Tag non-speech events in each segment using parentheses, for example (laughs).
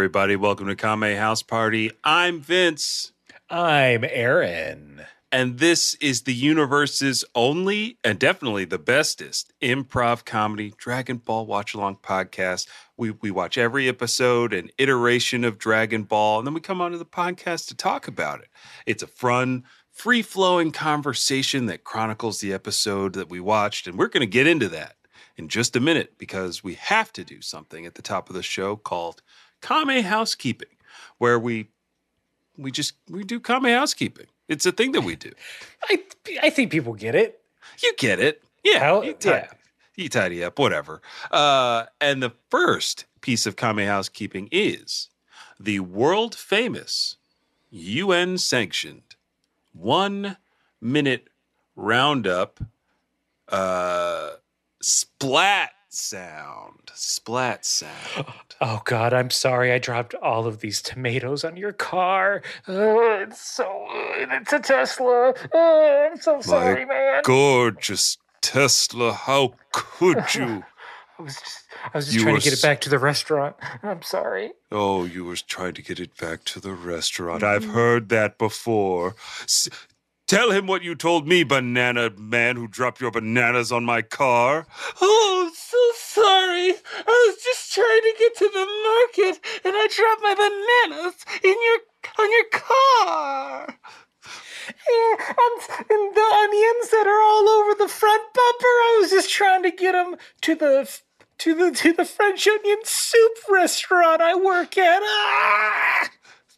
Everybody, welcome to Kame House Party. I'm Vince, I'm Aaron. and this is the universe's only and definitely the bestest improv comedy Dragon Ball Watch Along podcast. We, we watch every episode and iteration of Dragon Ball, and then we come onto the podcast to talk about it. It's a fun, free flowing conversation that chronicles the episode that we watched, and we're going to get into that in just a minute because we have to do something at the top of the show called Kame Housekeeping, where we we just we do Kame Housekeeping. It's a thing that we do. I I think people get it. You get it. Yeah. How- you, tidy, yeah. you tidy up, whatever. Uh, and the first piece of Kame Housekeeping is the world famous UN sanctioned one minute roundup uh, splat sound. Splat sound. Oh God, I'm sorry. I dropped all of these tomatoes on your car. Oh, it's so. It's a Tesla. Oh, I'm so sorry, man. Gorgeous Tesla, how could you? (laughs) I was just, I was just You trying to get it back to the restaurant. I'm sorry. Oh, you were trying to get it back to the restaurant. I've mm-hmm. heard that before. S- tell him what you told me, banana man who dropped your bananas on my car. Oh, I'm so sorry. I was just trying to get to the market and I dropped my bananas in your on your car. And, and the onions that are all over the front bumper. I was just trying to get them to the to the to the French onion soup restaurant I work at. Ah!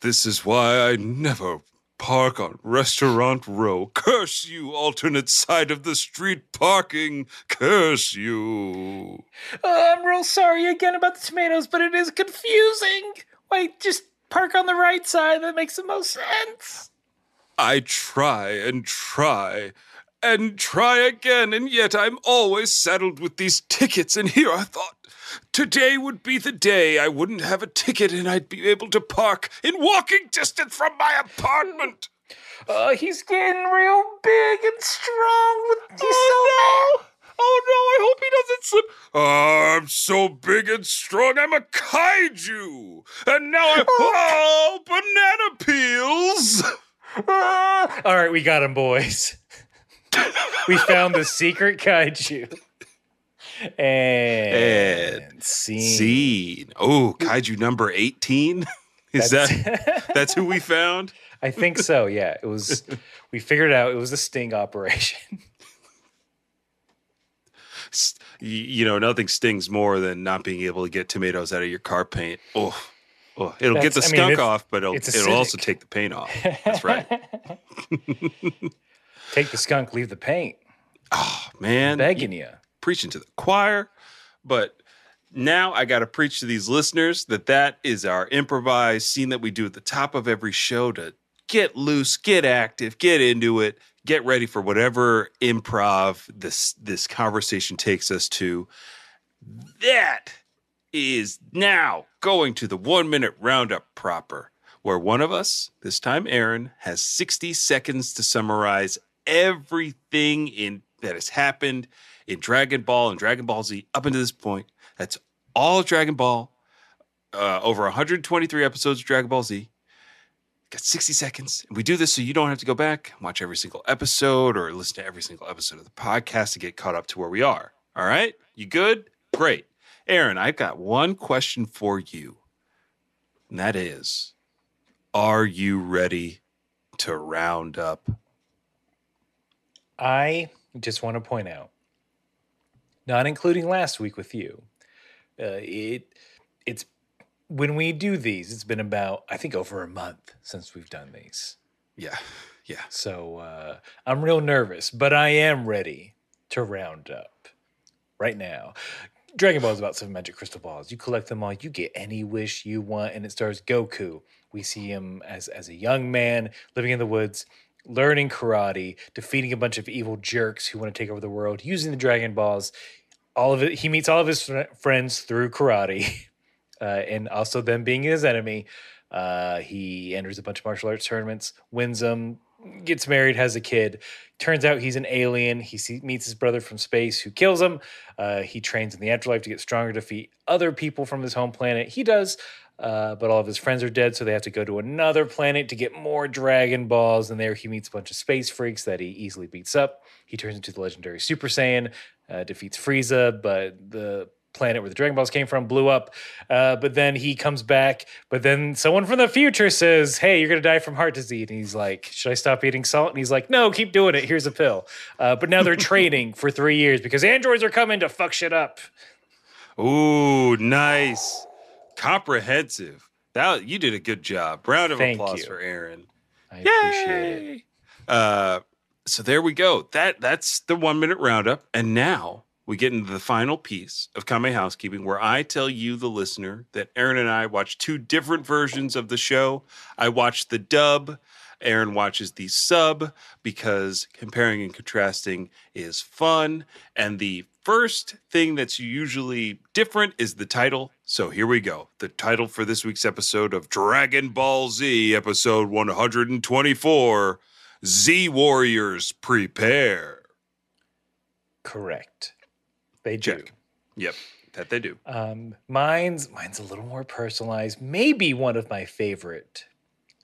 This is why I never park on Restaurant Row. Curse you, alternate side of the street parking. Curse you. Oh, I'm real sorry again about the tomatoes, but it is confusing. Wait, just park on the right side. That makes the most sense. I try and try and try again, and yet I'm always saddled with these tickets. And here I thought today would be the day I wouldn't have a ticket and I'd be able to park in walking distance from my apartment. Uh, he's getting real big and strong with these Oh no! Oh no, I hope he doesn't slip. Oh, I'm so big and strong, I'm a kaiju! And now I'm. Oh, banana peels! Ah! All right, we got him, boys. (laughs) we found the secret kaiju. And, And scene. Scene. Oh, kaiju number 18? (laughs) Is that that's who we (laughs) found? I think so. Yeah, it was. We figured out it was a sting operation. You know, nothing stings more than not being able to get tomatoes out of your car paint. Oh, oh it'll get the That's- I mean, skunk off, but it'll, it'll also take the paint off. That's right. (laughs) Take the skunk, leave the paint. Oh, man. I'm Begging you. Preaching to the choir, but now I got to preach to these listeners that that is our improvised scene that we do at the top of every show to get loose, get active, get into it, get ready for whatever improv this this conversation takes us to. That is now going to the 1 minute roundup proper where one of us, this time Aaron, has 60 seconds to summarize everything in that has happened in Dragon Ball and Dragon Ball Z up until this point. That's all Dragon Ball. Uh, over 123 episodes of Dragon Ball Z. Got 60 seconds. We do this so you don't have to go back watch every single episode or listen to every single episode of the podcast to get caught up to where we are. All right? You good? Great. Aaron, I've got one question for you. And that is Are you ready to round up? I just want to point out, not including last week with you, uh, it it's when we do these, it's been about I think over a month since we've done these. Yeah. Yeah. So uh, I'm real nervous, but I am ready to round up right now. Dragon Ball is about seven magic crystal balls. You collect them all, you get any wish you want, and it stars Goku. We see him as as a young man living in the woods, learning karate, defeating a bunch of evil jerks who want to take over the world, using the Dragon Balls. All of it, he meets all of his fr- friends through karate, (laughs) uh, and also them being his enemy. Uh, he enters a bunch of martial arts tournaments, wins them, gets married, has a kid. Turns out he's an alien. He see, meets his brother from space who kills him. Uh, he trains in the afterlife to get stronger, defeat other people from his home planet. He does, uh, but all of his friends are dead, so they have to go to another planet to get more Dragon Balls. And there he meets a bunch of space freaks that he easily beats up. He turns into the legendary Super Saiyan, uh, defeats Frieza, but the planet where the Dragon Balls came from blew up. Uh, but then he comes back. But then someone from the future says, Hey, you're going to die from heart disease. And he's like, Should I stop eating salt? And he's like, No, keep doing it. Here's a pill. Uh, but now they're (laughs) training for three years because androids are coming to fuck shit up. Ooh, nice. Comprehensive. That you did a good job. Round of Thank applause you. for Aaron. I appreciate it. Uh, so there we go. That that's the one minute roundup, and now we get into the final piece of Kame Housekeeping, where I tell you, the listener, that Aaron and I watched two different versions of the show. I watched the dub. Aaron watches the sub because comparing and contrasting is fun. And the first thing that's usually different is the title. So here we go. The title for this week's episode of Dragon Ball Z, episode 124 Z Warriors Prepare. Correct. They do. Check. Yep, that they do. Um, mine's mine's a little more personalized. Maybe one of my favorite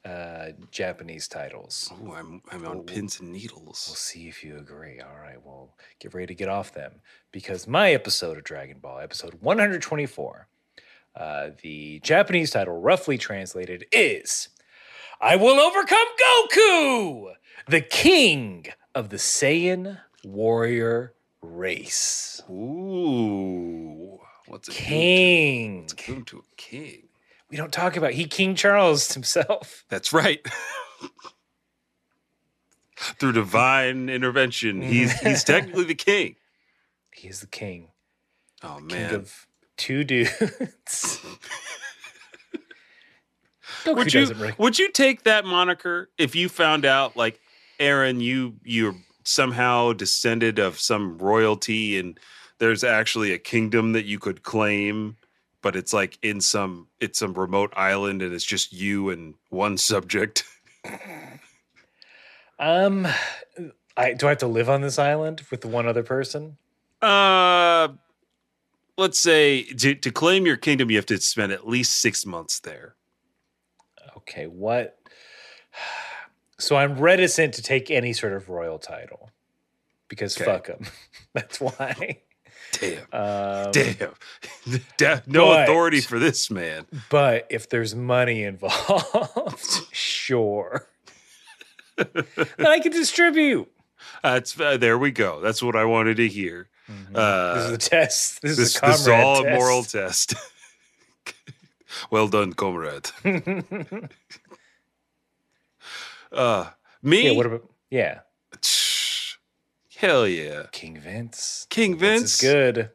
uh, Japanese titles. Oh, I'm, I'm on Oh. pins and needles. We'll see if you agree. All right, well, get ready to get off them because my episode of Dragon Ball, episode 124, uh, the Japanese title, roughly translated, is I Will Overcome Goku, the king of the Saiyan warrior race. Ooh, what's it do King. What's it do to a king? We don't talk about he King Charles (laughs) himself. That's right. (laughs) Through divine intervention, mm-hmm. he's he's (laughs) technically the king. He is the king. Oh King man, of two dudes. Would you rec- would you take that moniker if you found out like Aaron, you you're somehow descended of some royalty and there's actually a kingdom that you could claim, but it's like in some it's some remote island and it's just you and one subject. (laughs) Um, I do I have to live on this island with one other person? Uh, let's say to, to claim your kingdom, you have to spend at least six months there. Okay, what? (sighs) So I'm reticent to take any sort of royal title because Okay. fuck them. (laughs) That's why. Damn, Um, damn, (laughs) Da- no but- authority for this man. But if there's money (laughs) involved, sure. then I can distribute. That's uh, there we go. That's what I wanted to hear. Uh, this is a test. This, this, is a this is all a moral test. (laughs) well done, comrade. Uh, me? yeah. What about? Yeah. Hell yeah, King Vince. King Vince Vince. is good.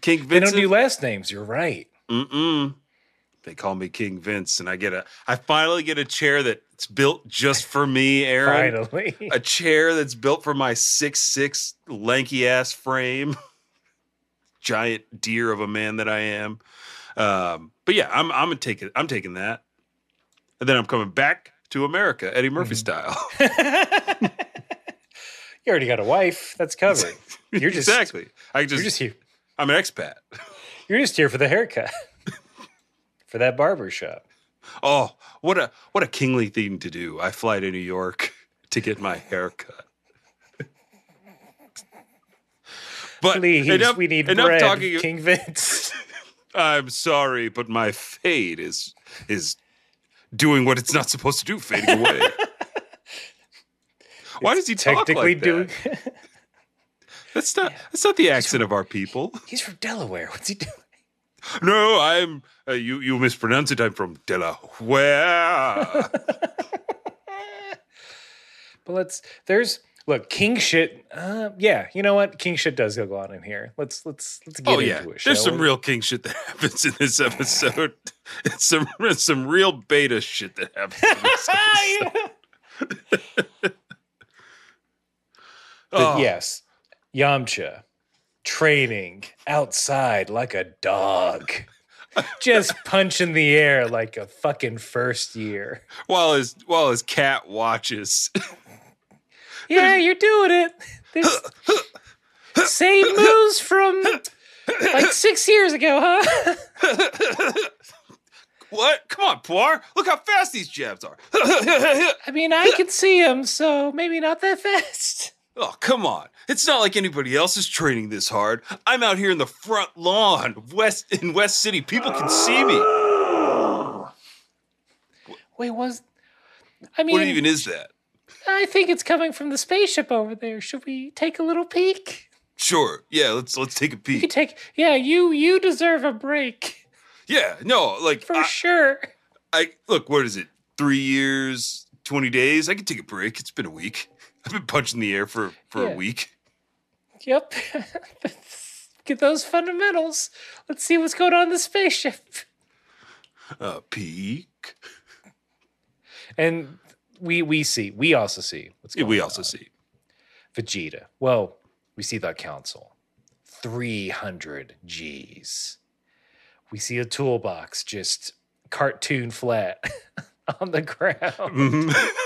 King Vince. They don't do last names. You're right. Mm-mm. They call me King Vince, and I get a. I finally get a chair that's built just for me, (laughs) Aaron. Finally. A chair that's built for my six six lanky ass frame, (laughs) giant deer of a man that I am. Um, but yeah, I'm I'm taking I'm taking that, and then I'm coming back to America, Eddie Murphy Mm-hmm. style. (laughs) you already got a wife. That's covered. (laughs) You're just exactly. I just, You're just, here. I'm an expat. (laughs) You're just here for the haircut. (laughs) for that barber shop. Oh, what a what a kingly thing to do. I fly to New York to get my hair cut. But Please, enough, we need enough bread. talking. King Vince. I'm sorry, but my fade is is doing what it's not supposed to do, fading away. Why does he talk Technically like doing. that? (laughs) That's not that's not the accent of our people. (laughs) He's from Delaware. What's he doing? No, I'm uh, you. You mispronounce it. I'm from Delaware. (laughs) But let's. There's look King shit. Uh, yeah, you know what? King shit does go on in here. Let's let's let's get oh yeah, into it. there's some we? real king shit that happens in this episode. It's some it's some real beta shit that happens. In this episode. But Oh, yes, Yamcha training outside like a dog, (laughs) just punching the air like a fucking first year. while his while his cat watches. (laughs) Yeah, you're doing it. There's (laughs) same moves from like six years ago, huh? What? Come on, Puar. Look how fast these jabs are. I mean, I can see him, so maybe not that fast. Oh, come on. It's not like anybody else is training this hard. I'm out here in the front lawn of West in West City. People can see me. Wait, was I mean, What even is that? I think it's coming from the spaceship over there. Should we take a little peek? Sure. Yeah, let's let's take a peek. could take. Yeah, you you deserve a break Yeah, no, like for I, sure. I look, what is it? 3 years, 20 days. I can take a break. It's been a week. I've been punching the air for for Yeah. a week. Yep. (laughs) Get those fundamentals. Let's see what's going on in the spaceship. Uh peek. And we we see we also see what's Yeah, going we on. also see. Vegeta. Well, we see the council. 300 G's. We see a toolbox just cartoon flat (laughs) on the ground. Mhm. (laughs)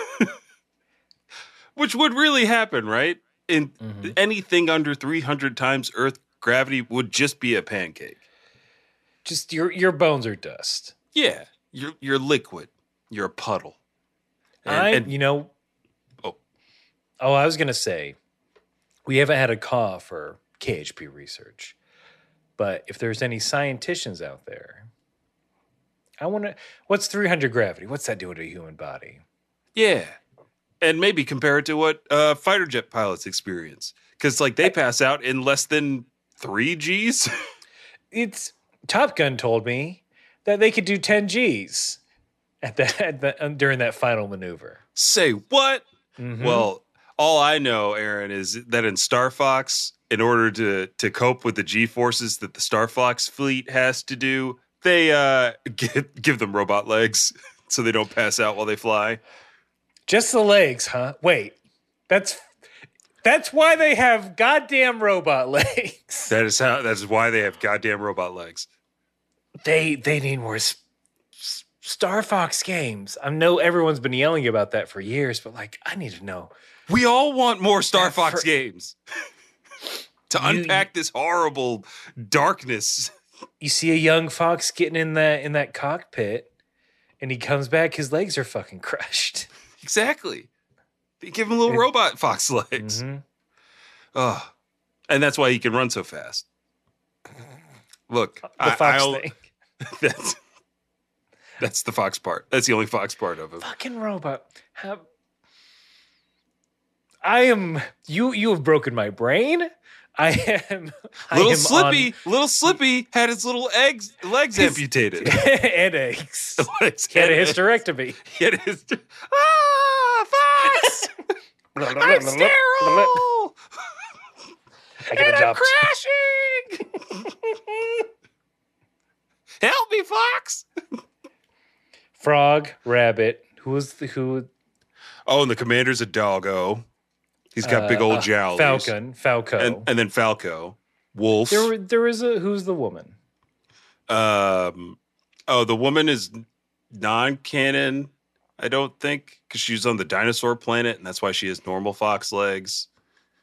Which would really happen, right? In Mhm. anything under 300 times Earth gravity would just be a pancake. Just your your bones are dust. Yeah, you're you're liquid. You're a puddle. And- I and- you know Oh. Oh, I was going to say we haven't had a call for KHP research. But if there's any scienticians out there, I want to what's 300 gravity? What's that do to a human body? yeah, and maybe compare it to what uh, fighter jet pilots experience, because like they pass out in less than three G's. it's Top Gun told me that they could do 10 G's at that at the, um, during that final maneuver. Say what? Mhm. Well, all I know, Aaron, is that in Star Fox, in order to to cope with the G forces that the Star Fox fleet has to do, they uh, (laughs) give give them robot legs (laughs) so they don't pass out while they fly. Just the legs, huh? Wait, that's that's why they have goddamn robot (laughs) legs. That is how. That is why they have goddamn robot legs. They they need more s- s- Star Fox games. I know everyone's been yelling about that for years, but like I need to know. We all want more Star Fox fr- games to You- unpack this horrible darkness. You see a young fox getting in that in that cockpit, and he comes back. His legs are fucking crushed. Exactly. They give him little It- robot fox (laughs) legs. Mhm. Ugh. and that's why he can run so fast. Look, The I, fox I'll- thing. (laughs) That's that's the fox part. That's the only fox part of him. fucking robot. How- I am you. You have broken my brain. I am I Little am Slippy, little Slippy had his little eggs legs His- amputated. (laughs) on headaches. Legs He had a hysterectomy. He had ah. I'm sterile. I gotta and I'm crashing. (laughs) Help me, fox. Frog, rabbit. Who was the who? Oh, and the commander's a doggo. He's got big uh, old uh, jowls. Falcon, Falco. and, and then Falco, Wolf. there, were, there was a who's the woman? um, oh, the woman is non-canon. I don't think because she's on the dinosaur planet, and that's why she has normal fox legs.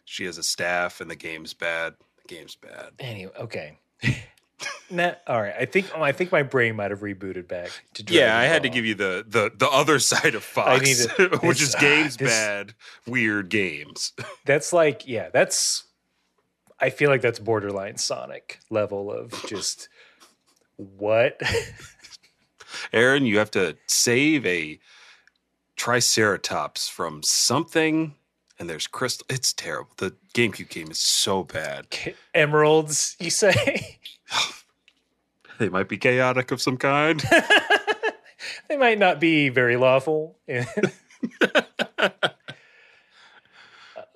She has a staff, and the game's bad. The game's bad. Anyway, okay. (laughs) nah, all right. I think oh, I think my brain might have rebooted back to. Yeah, I had to give you the the the other side of (laughs) Fox, (laughs) which is ah, games this- bad, weird games. That's like yeah. That's. I feel like that's borderline Sonic level of just what. Aaron, you have to save a Triceratops from something, and there's crystal. It's terrible. The GameCube game is so bad. Emeralds, you say? (sighs) They might be chaotic of some kind. (laughs) they might not be very lawful. (laughs)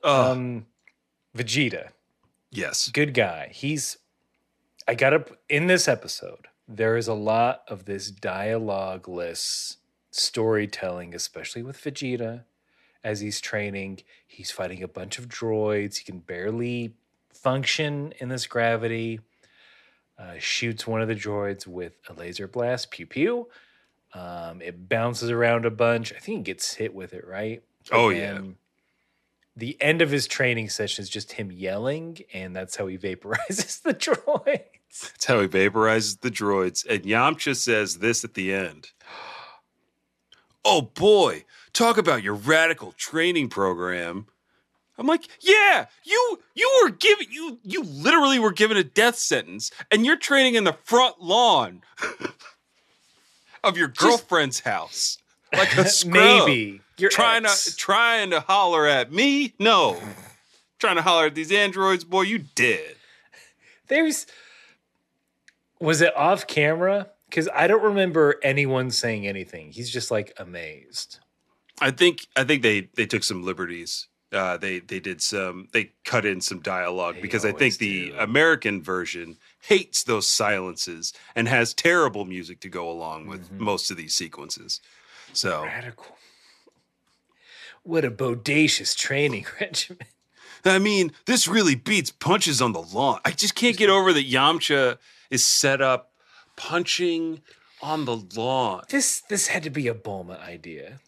Oh, um, Vegeta, yes. good guy. He's. I got up in this episode. There is a lot of this dialogue dialogueless storytelling, especially with Vegeta, as he's training. He's fighting a bunch of droids. He can barely function in this gravity. Uh, shoots one of the droids with a laser blast. Pew pew. Um, it bounces around a bunch. I think he gets hit with it, right? Oh, yeah. The end of his training session is just him yelling, and that's how he (laughs) vaporizes the (laughs) droids. That's how he vaporizes the droids. And Yamcha says this at the end. Oh boy, talk about your radical training program. I'm like, yeah, you you were given you you literally were given a death sentence, and you're training in the front lawn (laughs) of your girlfriend's house, like a (laughs) scrub. Maybe you're trying to trying to holler at me. No, trying to holler at these androids, boy, you did. There's was it off camera? Because I don't remember anyone saying anything. He's just like amazed. I think I think they they took some liberties. Uh, they they did some they cut in some dialogue They because I think the do. American version hates those silences and has terrible music to go along with Mhm. most of these sequences. So Radical. What a bodacious training (laughs) regimen. I mean, this really beats punches on the lawn. I just can't get over that Yamcha is set up punching on the lawn. This this had to be a Bulma idea.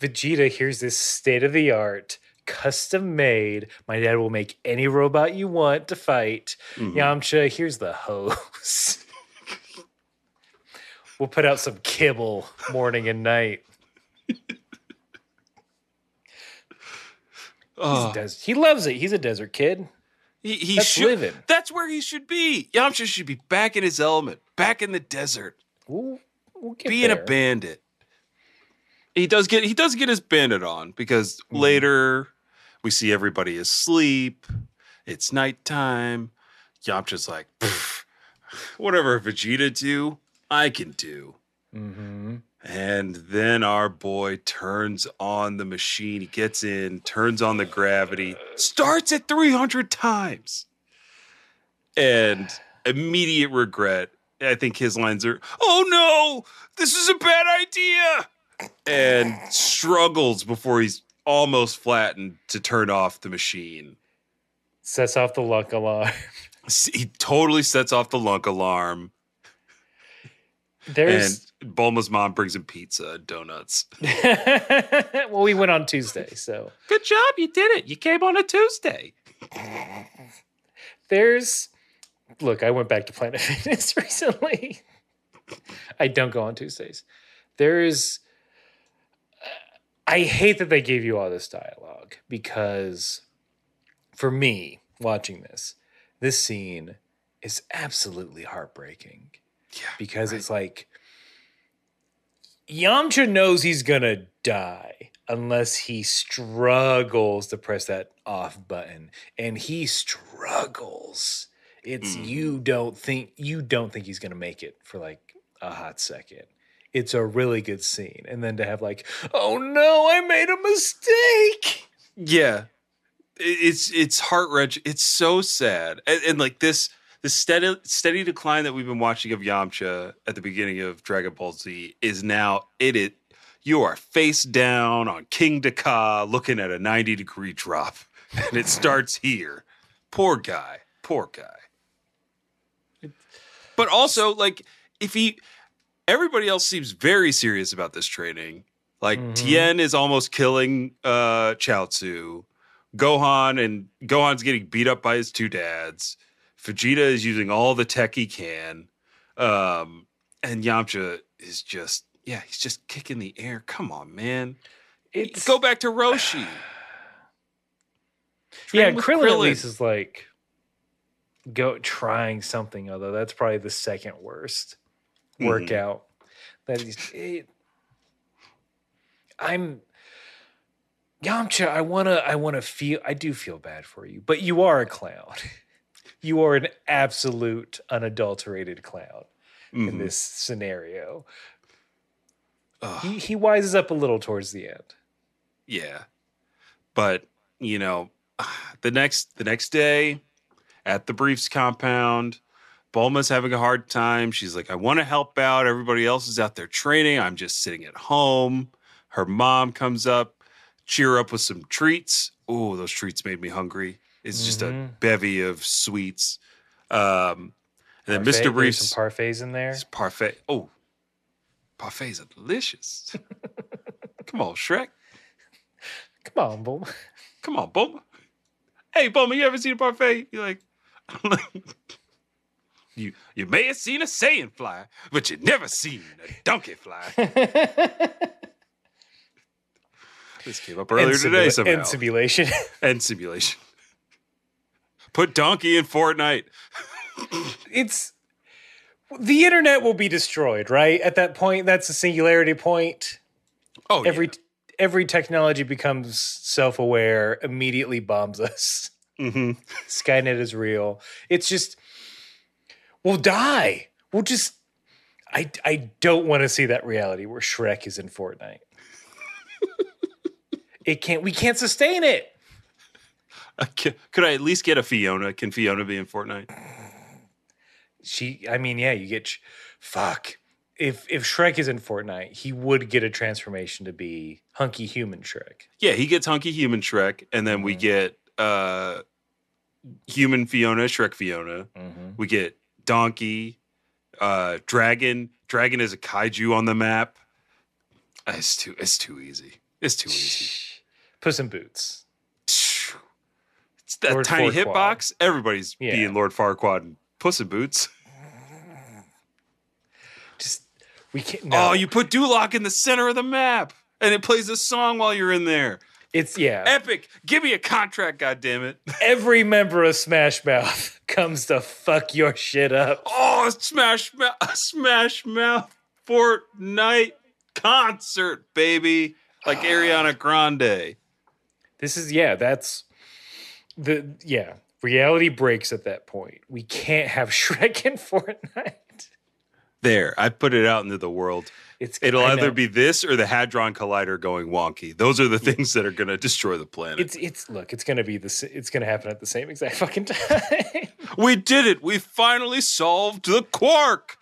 Vegeta, here's this state of the art, custom made. My dad will make any robot you want to fight. Mhm. Yamcha, here's the hose. (laughs) we'll put out some kibble morning and night. Oh, he loves it. He's a desert kid. He he That's should. living. That's where he should be. Yamcha should be back in his element, back in the desert. We'll, we'll being there. a bandit. He does get he does get his bandit on because Mhm. later we see everybody asleep. It's nighttime. Yamcha's like, whatever Vegeta do, I can do. Mhm. And then our boy turns on the machine. He gets in, turns on the gravity, starts at 300 times. And immediate regret. I think his lines are, oh no, this is a bad idea. And struggles before he's almost flattened to turn off the machine. Sets off the lunk alarm. He totally sets off the lunk alarm. There's and Bulma's mom brings him pizza and donuts. (laughs) well, we went on Tuesday, so Good job, you did it. You came on a Tuesday. there's look, I went back to Planet (laughs) Fitness recently. I don't go on Tuesdays. There's I hate that they gave you all this dialogue because for me, watching this, this scene is absolutely heartbreaking Yeah. because it's like Yamcha knows he's gonna die unless he struggles to press that off button, and he struggles. It's Mm. you don't think you don't think he's gonna make it for like a hot second. It's a really good scene, and then to have like, oh no, I made a mistake. Yeah. It's it's heart wrenching. It's so sad. And, and like this the steady steady decline that we've been watching of Yamcha at the beginning of Dragon Ball Z is now it it you are face down on King Daka looking at a 90 degree drop. And it starts here. Poor guy. Poor guy. But also, like, if he everybody else seems very serious about this training. Like Mhm. Tien is almost killing uh Chaozu. Gohan and Gohan's getting beat up by his two dads. Vegeta is using all the tech he can. Um and Yamcha is just yeah, he's just kicking the air. Come on, man. It's Go back to Roshi. (sighs) yeah. With Krillin, at least is like go trying something other. That's probably the second worst Mhm. workout. That is, it, I'm Yamcha. I wanna, I wanna feel. I do feel bad for you, but you are a clown. (laughs) You are an absolute, unadulterated clown in Mhm. this scenario. Ugh. He he wises up a little towards the end. Yeah. But, you know, (sighs) the next the next day at the Briefs compound, Bulma's having a hard time. She's like, I want to help out. Everybody else is out there training. I'm just sitting at home. Her mom comes up, cheer up with some treats. Oh, those treats made me hungry. It's just a Mhm. bevy of sweets. Um, and then Parfait, Mr. there's Briefs some parfaits in there. parfait. Oh, parfaits are delicious. (laughs) Come on, Shrek. Come on, Bulma. Come on, Bulma. Hey, Bulma, you ever seen a parfait? You're like, (laughs) you you may have seen a saying fly, but you never seen a donkey fly. (laughs) this came up earlier today somehow. And simulation. and simulation. Put donkey in Fortnite. it's the internet will be destroyed, right? At that point, that's a singularity point. Oh, Every every technology becomes self-aware, immediately bombs us. yeah. hmm Skynet is real. It's just we'll die. We'll just I I don't want to see that reality where Shrek is in Fortnite. (laughs) it can't we can't sustain it. Could I at least get a Fiona? Can Fiona be in Fortnite? She I mean, yeah, you get fuck. If if Shrek is in Fortnite, he would get a transformation to be hunky human Shrek. Yeah, he gets hunky human Shrek, and then we Mhm. get uh human Fiona, Shrek Fiona. Mm-hmm. We get donkey, uh dragon. Dragon is a kaiju on the map. It's too it's too easy. It's too easy. Puss in Boots. That Lord tiny hitbox. Everybody's Yeah. being Lord Farquaad and Puss in Boots. Just we can't. No. Oh, you put Duloc in the center of the map, and it plays a song while you're in there. It's yeah. Epic! Give me a contract, goddammit. (laughs) Every member of Smash Mouth (laughs) comes to fuck your shit up. Oh, Smash Mouth, (laughs) Smash Mouth Fortnite concert, baby. Like (sighs) Ariana Grande. This is yeah. That's the yeah. Reality breaks at that point. We can't have (laughs) Shrek in Fortnite. There, I put it out into the world. It's It'll either be this or the Hadron Collider going wonky. Those are the things that are going to destroy the planet. It's it's look. It's gonna be this. It's gonna happen at the same exact fucking (laughs) time. we did it. We finally solved the quark.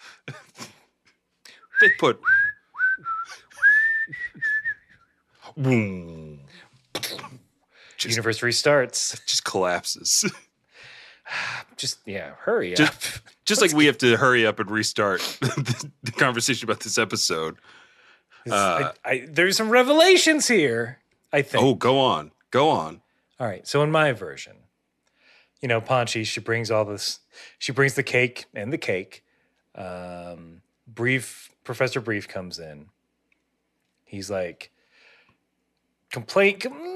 they put. Boom. (laughs) Just, Universe restarts. just collapses. (laughs) Just yeah. Hurry up. (laughs) Just- Just like we have to hurry up and restart (laughs) the, the conversation about this episode. I, I, there's some revelations here. I think. Oh, go on. Go on. All right. So in my version, you know, Ponchi, she brings all this. She brings the cake and the cake. Um, Brief Professor Brief comes in. He's like complaint. com-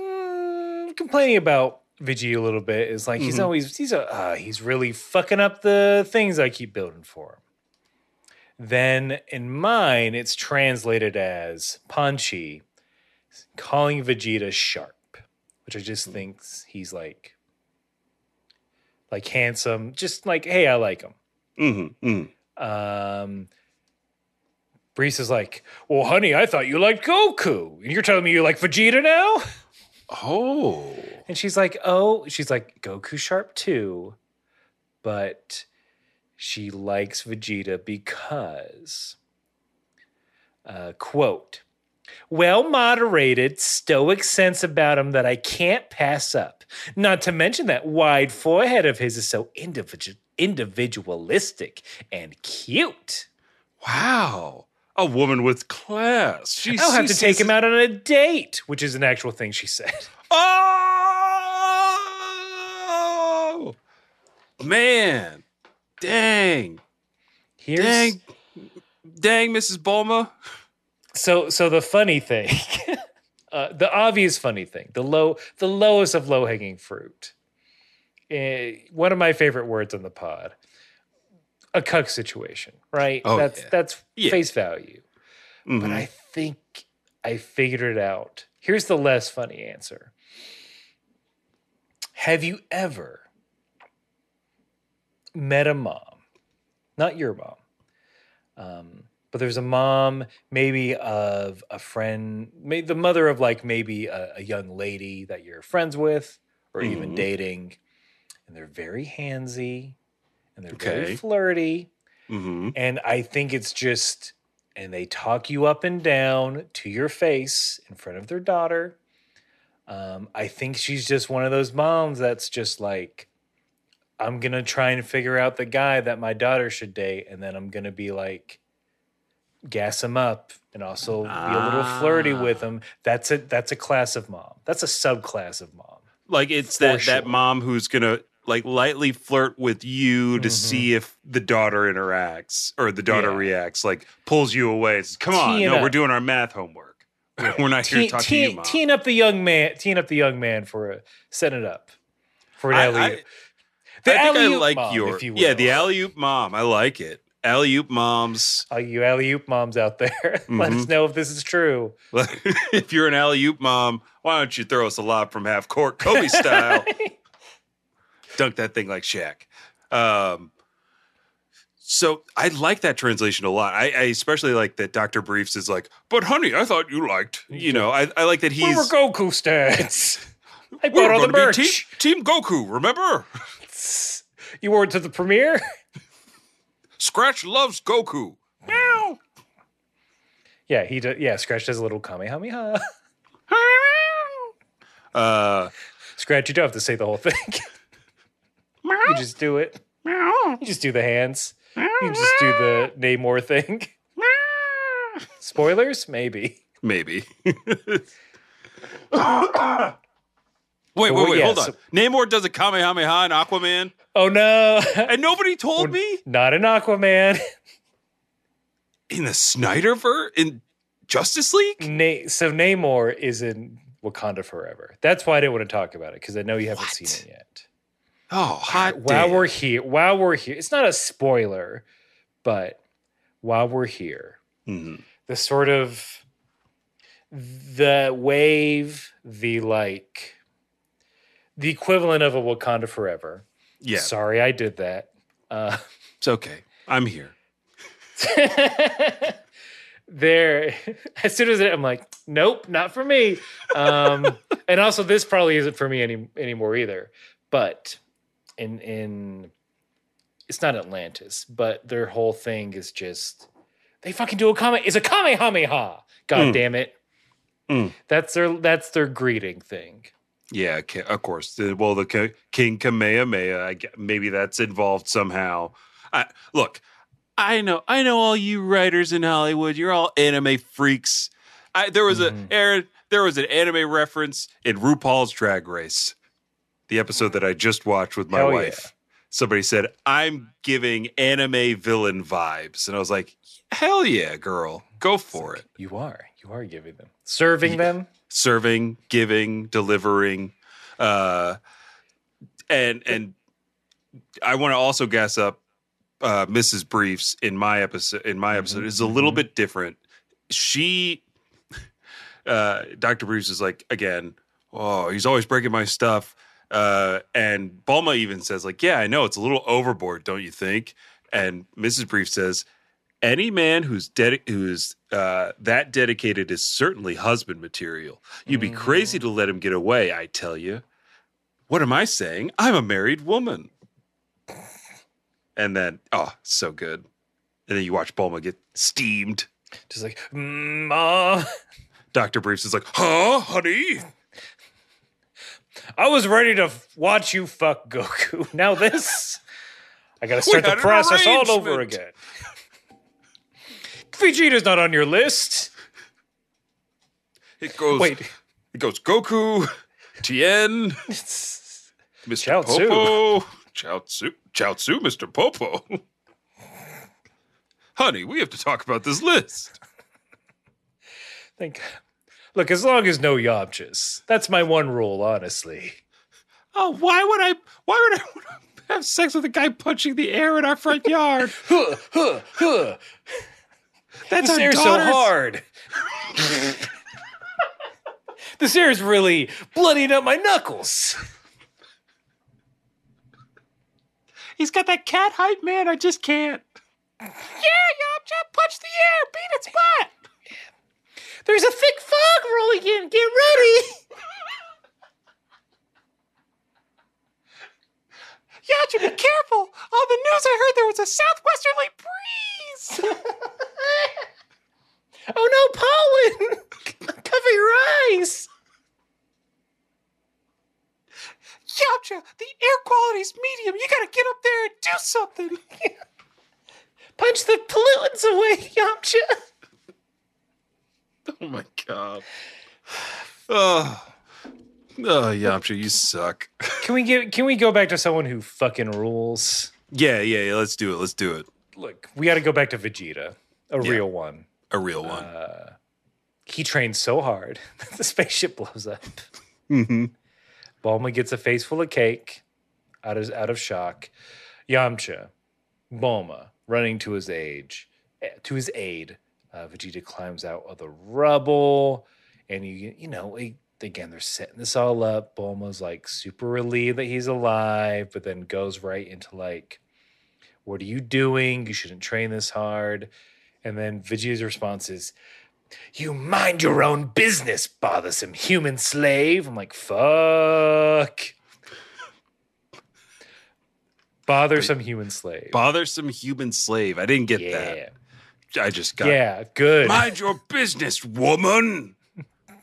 complaining about Veggie a little bit. Is like he's Mhm. always he's a uh, he's really fucking up the things I keep building for him. Then in mine, it's translated as Ponchi calling Vegeta sharp, which I just think he's like, like handsome, just like, hey, I like him. Mm-hmm, mm-hmm. Um, Brees is like, well, honey, I thought you liked Goku, and you're telling me you like Vegeta now? (laughs) Oh. And she's like, oh, she's like, Goku sharp too, but she likes Vegeta because, uh, quote, well moderated, stoic sense about him that I can't pass up. Not to mention that wide forehead of his is so individu- individualistic and cute. Wow. A woman with class. She, I'll have she to take him out on a date, which is an actual thing she said. (laughs) Oh man, dang, Here's dang, dang, Mrs. Bulma. so so the funny thing, (laughs) uh, the obvious funny thing, the low the lowest of low hanging fruit. Eh, one of my favorite words on the pod. A cuck situation, right? Oh, that's yeah. that's Yeah. face value. But Mhm. I think I figured it out. Here's the less funny answer. Have you ever met a mom, not your mom, um, but there's a mom, maybe of a friend, maybe the mother of like maybe a, a young lady that you're friends with or even Mhm. dating, and they're very handsy and they're very Okay. flirty. Mhm. And I think it's just, and they talk you up and down to your face in front of their daughter. Um, I think she's just one of those moms that's just like, I'm going to try and figure out the guy that my daughter should date. And then I'm going to be like, gas him up and also be a little flirty with him. That's a that's a class of mom. That's a subclass of mom. Like it's that sure. that mom who's gonna like lightly flirt with you to Mhm. see if the daughter interacts or the daughter Yeah. reacts. Like pulls you away. says, Come on, no, we're doing our math homework. (laughs) We're not here to Teen, talk to you, mom. teen up the young man. Teen up the young man for a setting it up for an alley. I- The I think I like mom, your you yeah the alley oop mom. I like it. Alley oop moms. All you alley oop moms out there, (laughs) let us Mhm. know if this is true. (laughs) if you're an alley oop mom, why don't you throw us a lob from half court, Kobe style? Dunk that thing like Shaq. Um, so I like that translation a lot. I, I especially like that Dr. Briefs is like, but honey, I thought you liked, you know, I, I like that he's were Goku stats? (laughs) I "We bought all the merch. Team, team Goku, remember? (laughs) You wore it to the premiere. (laughs) Scratch loves Goku. Meow. yeah, he does. Yeah, Scratch does a little kamehameha. Uh, Scratch, you don't have to say the whole thing. You just do it. You just do the hands. You just do the Namor thing. Spoilers? Maybe. maybe. (laughs) Wait, wait, wait, yeah, hold on. so- Namor does a Kamehameha in Aquaman, Oh no. and nobody told me Not an Aquaman. in the Snyderverse in Justice League. Na- so Namor is in Wakanda forever. That's why I didn't want to talk about it because I know you haven't seen it yet. Oh, hot while damn. we're here, while we're here, it's not a spoiler, but while we're here, Mhm. the sort of the wave, the like, the equivalent of a Wakanda forever. Yeah, Sorry, I did that. Uh, it's okay. I'm here. (laughs) there as soon as it, i'm like nope not for me um (laughs) and also this probably isn't for me any anymore either but in in it's not atlantis but their whole thing is just they fucking do a comment it's a kamehameha god Mm. damn it Mm. that's their that's their greeting thing Yeah, of course. Well, the King Kamehameha. Maybe that's involved somehow. I, look, I know, I know, all you writers in Hollywood. You're all anime freaks. I, there was Mhm. a Aaron. There was an anime reference in RuPaul's Drag Race, the episode that I just watched with my Hell yeah. wife. Somebody said, "I'm giving anime villain vibes," and I was like, "Hell yeah, girl, go for it." you are you are giving them serving them serving, giving, delivering, uh, and and I want to also gas up uh, Mrs. Briefs in my episode. In my episode, is a little mhm. bit different. She, uh, Doctor Briefs is like again. Oh, he's always breaking my stuff. Uh, and Bulma even says, like, yeah, I know it's a little overboard, don't you think? And Mrs. Brief says, any man who's dedi- who's uh, that dedicated is certainly husband material. You'd be crazy to let him get away, I tell you. What am I saying? I'm a married woman. And then, oh, so good. And then you watch Bulma get steamed. just like mm, uh, Dr. Briefs is like, huh, honey? I was ready to f- watch you fuck Goku. (laughs) Now this, I gotta start the process all over again. Vegeta's not on your list. It goes, Wait, it goes Goku, Tien, (laughs) it's, Mr. Chao Tzu. Popo. Chao Tzu. Chao Tzu, Mr. Popo. Honey, we have to talk about this list. think. Look, as long as no Yamchas, that's my one rule, honestly. Oh, why would I? Why would I want (laughs) to have sex with a guy punching the air in our front yard? (laughs) Huh, huh, huh. That's This our air's so hard. (laughs) this air is really bloodied up my knuckles. He's got that cat hype, man. I just can't. Yeah, Yamcha, punch the air, beat its butt. There's a thick fog rolling in. Get ready. (laughs) Yamcha, be careful. On the news, I heard there was a southwesterly breeze. (laughs) Oh no, pollen! (laughs) Cover your eyes. Yamcha, the air quality's medium. You gotta get up there and do something. Punch the pollutants away, Yamcha. Oh my god. Oh. Oh, Yamcha, you suck. Can we get can we go back to someone who fucking rules? Yeah, yeah, yeah. Let's do it. Let's do it. Look, we got to go back to Vegeta, a Yeah. real one. A real one. Uh, he trains so hard (laughs) that the spaceship blows up. mm-hmm. Bulma gets a face full of cake out of out of shock. Yamcha, Bulma running to his age, eh, to his aid. Uh, Vegeta climbs out of the rubble, and you you know again they're setting this all up. Bulma's like super relieved that he's alive, but then goes right into like, "What are you doing? You shouldn't train this hard." And then Vegeta's response is, you mind your own business, bothersome human slave. I'm like, fuck. Bothersome human slave. Bothersome human slave. I didn't get yeah. that. I just got Yeah, good. Mind your business, woman.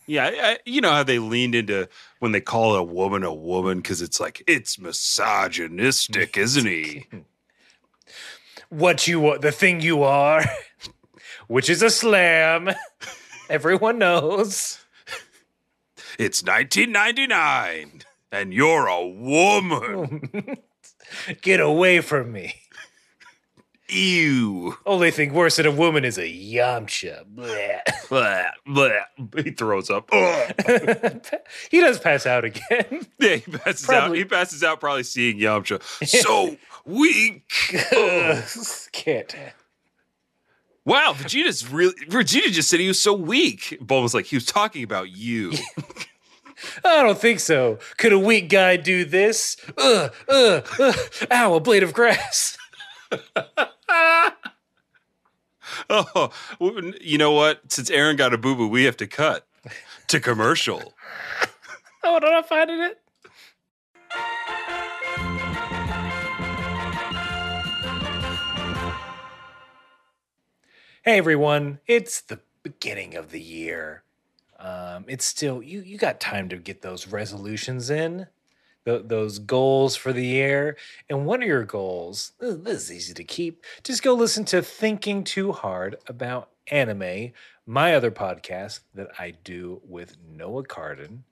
Yeah, I, you know how they leaned into when they call a woman a woman because it's like it's misogynistic, (laughs) isn't he? what you are, the thing you are, (laughs) which is a slam. (laughs) Everyone knows. It's 1999, and you're a woman. Get away from me. Ew. Only thing worse than a woman is a Yamcha. Blech. Blah, blah. He throws up. (laughs) He does pass out again. (laughs) Yeah, he passes out. He passes out probably seeing Yamcha. (laughs) So weak. Can't. Wow, Vegeta's really Vegeta just said he was so weak. Bulma's like, he was talking about you. I don't think so. Could a weak guy do this? Ugh, ugh, ugh. Ow, a blade of grass. (laughs) oh, you know what? Since Aaron got a boo boo, we have to cut to commercial. (laughs) Oh, I'm not finding it. Hey everyone, it's the beginning of the year. Um, it's still you. You got time to get those resolutions in, th- those goals for the year. And what are your goals? This this is easy to keep. Just go listen to "Thinking Too Hard About Anime," my other podcast that I do with Noah Carden.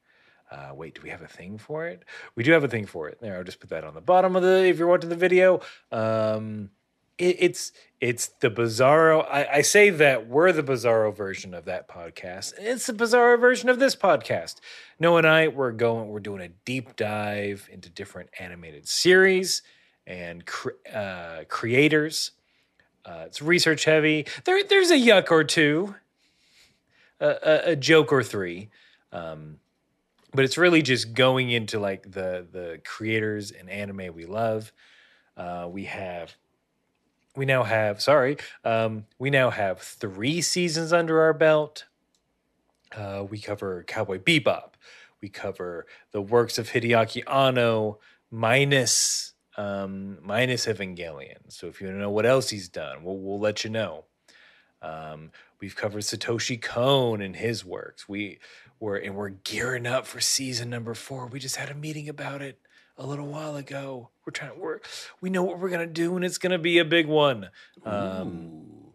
Uh, wait, do we have a thing for it? We do have a thing for it. There, I'll just put that on the bottom of the. If you're watching the video, um, it, it's it's the Bizarro. I, I say that we're the Bizarro version of that podcast. It's the Bizarro version of this podcast. Noah and I, we're going. We're doing a deep dive into different animated series and cre- uh, creators. Uh, it's research heavy. There, there's a yuck or two, a, a, a joke or three. Um, but it's really just going into like the the creators and anime we love. Uh, we have we now have sorry um, we now have three seasons under our belt. Uh, we cover Cowboy Bebop. We cover the works of Hideaki Anno minus um, minus Evangelion. So if you want to know what else he's done, we'll we'll let you know. Um, we've covered Satoshi Kon and his works. We we're and we're gearing up for season number four. We just had a meeting about it a little while ago. We're trying. to work. we know what we're gonna do, and it's gonna be a big one. Um,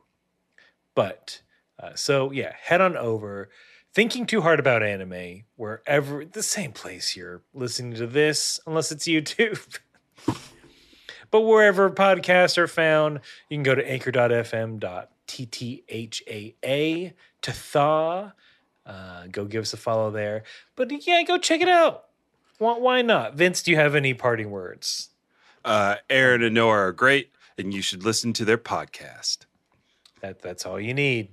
but uh, so yeah, head on over. Thinking too hard about anime, wherever the same place you're listening to this, unless it's YouTube. (laughs) but wherever podcasts are found, you can go to anchor.fm.tthaa to thaw. Uh, go give us a follow there. But yeah, go check it out. Why, why not? Vince, do you have any parting words? Uh, Aaron and Noah are great, and you should listen to their podcast. That that's all you need.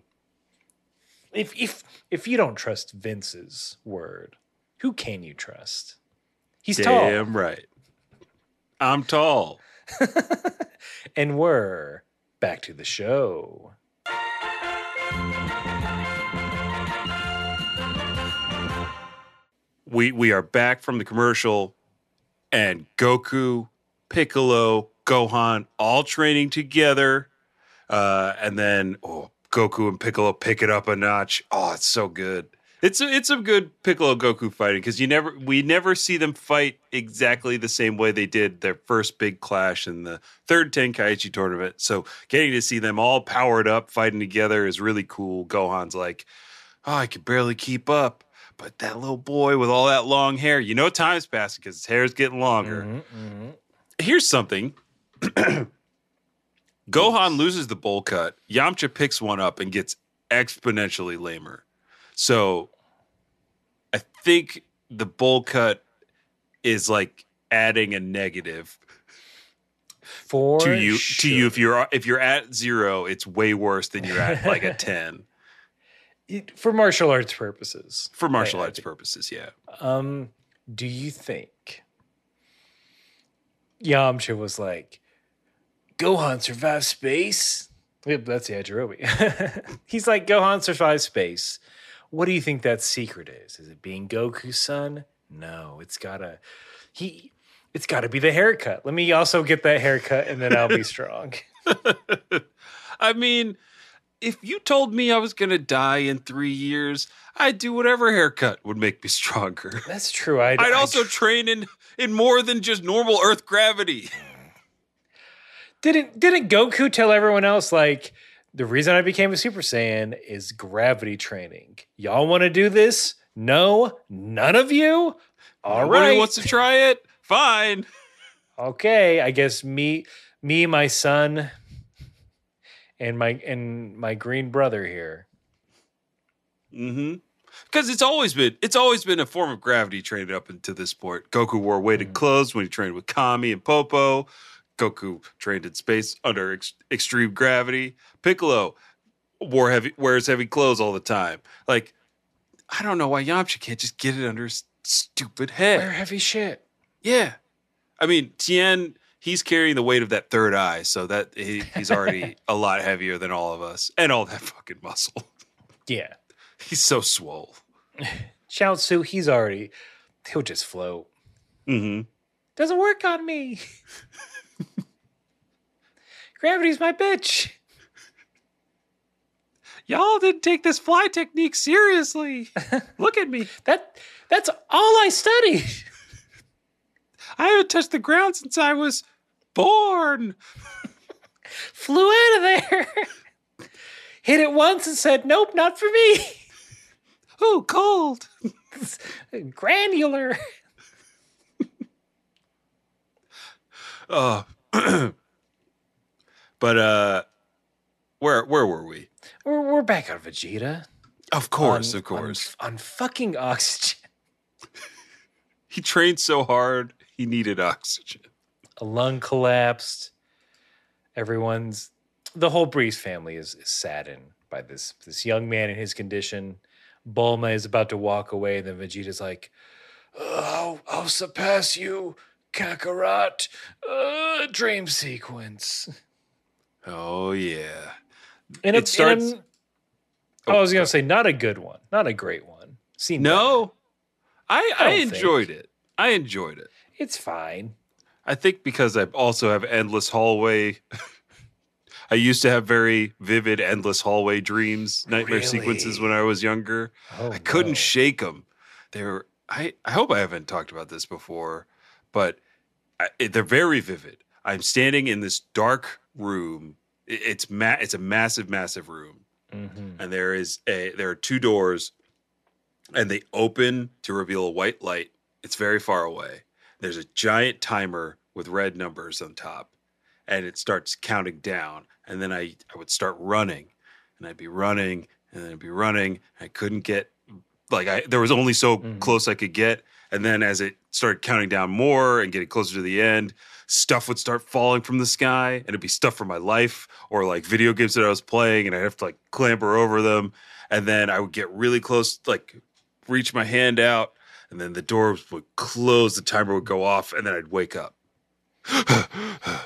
If if if you don't trust Vince's word, who can you trust? He's tall, Damn right. I'm tall. (laughs) and we're back to the show. We we are back from the commercial, and Goku, Piccolo, Gohan all training together, uh, and then oh, Goku and Piccolo pick it up a notch. Oh, it's so good. It's it's some good Piccolo Goku fighting because you never we never see them fight exactly the same way they did their first big clash in the third Tenkaichi tournament. So getting to see them all powered up fighting together is really cool. Gohan's like, oh, I could barely keep up, but that little boy with all that long hair, you know, time's passing because his hair's getting longer. Mhm, mhm. Here's something. (clears throat) Gohan loses the bowl cut. Yamcha picks one up and gets exponentially lamer. So I think the bowl cut is like adding a negative For to you sure. to you if you're if you're at zero, it's way worse than you're at like a (laughs) ten It- for martial arts purposes. for martial I- arts purposes. Yeah, Um, do you think Yamcha was like, Gohan survived space? Yep, that's Yajirobe. (laughs) He's like, Gohan survived space. What do you think that secret is? Is it being Goku's son? No, it's gotta he it's gotta be the haircut. Let me also get that haircut and then I'll be (laughs) strong. I mean, if you told me I was gonna die in three years, I'd do whatever haircut would make me (laughs) stronger. That's true. I'd, I'd I'd also tr- train in in more than just normal Earth gravity. (laughs) didn't didn't Goku tell everyone else like the reason I became a Super Saiyan is gravity training. Y'all want to do this? No, none of you. All Nobody right. wants to try it. Fine. (laughs) okay, I guess me, me, my son, and my and my green brother here. Mm-hmm. Because it's always been it's always been a form of gravity trained up into this sport. Goku wore weighted clothes when he trained with Kami and Popo. Goku trained in space under ex- extreme gravity. Piccolo wore heavy wears heavy clothes all the time. Like I don't know why Yamcha can't just get it under his stupid head. Wear heavy shit. Yeah. I mean, Tien, he's carrying the weight of that third eye, so that he, he's already (laughs) a lot heavier than all of us and all that fucking muscle. Yeah, He's so swole. (sighs) Chaozu, he's already he'll just float. Mm-hmm. Doesn't work on me. (laughs) Gravity's my bitch. Y'all didn't take this fly technique seriously. (laughs) Look at me. That that's all I studied. I haven't touched the ground since I was born. Flew out of there. Hit it once and said, "Nope, not for me." Oh, cold. Granular. Uh, (clears throat) but uh, where where were we? We're, we're back on Vegeta. Of course, On- of course. On, on fucking oxygen. (laughs) he trained so hard, he needed oxygen. A lung collapsed. Everyone's the whole Briefs family is, is saddened by this this young man in his condition. Bulma is about to walk away, and then Vegeta's like, "Oh, I'll, I'll surpass you, Kakarot." Uh, dream sequence. Oh yeah. And It it starts- starts. I was gonna say not a good one, not a great one. No, I I I, don't think. enjoyed it. I enjoyed it. it's fine. I think because I also have endless hallway. (laughs) I used to have very vivid endless hallway dreams, nightmare sequences when I was younger. Oh, I couldn't no. shake them. They were. I. I hope I haven't talked about this before, but I, it, they're very vivid. I'm standing in this dark room. It- it's ma- It's a massive, massive room, Mhm. and there is a. There are two doors, and they open to reveal a white light. It's very far away. There's a giant timer with red numbers on top, and it starts counting down. And then I, I would start running, and I'd be running, and then I'd be running. I couldn't get like I there was only so Mhm. close I could get. And then as it started counting down more and getting closer to the end, stuff would start falling from the sky, and it'd be stuff from my life or like video games that I was playing, and I'd have to like clamber over them. And then I would get really close, like reach my hand out, and then the doors would close, the timer would go off, and then I'd wake up. (sighs)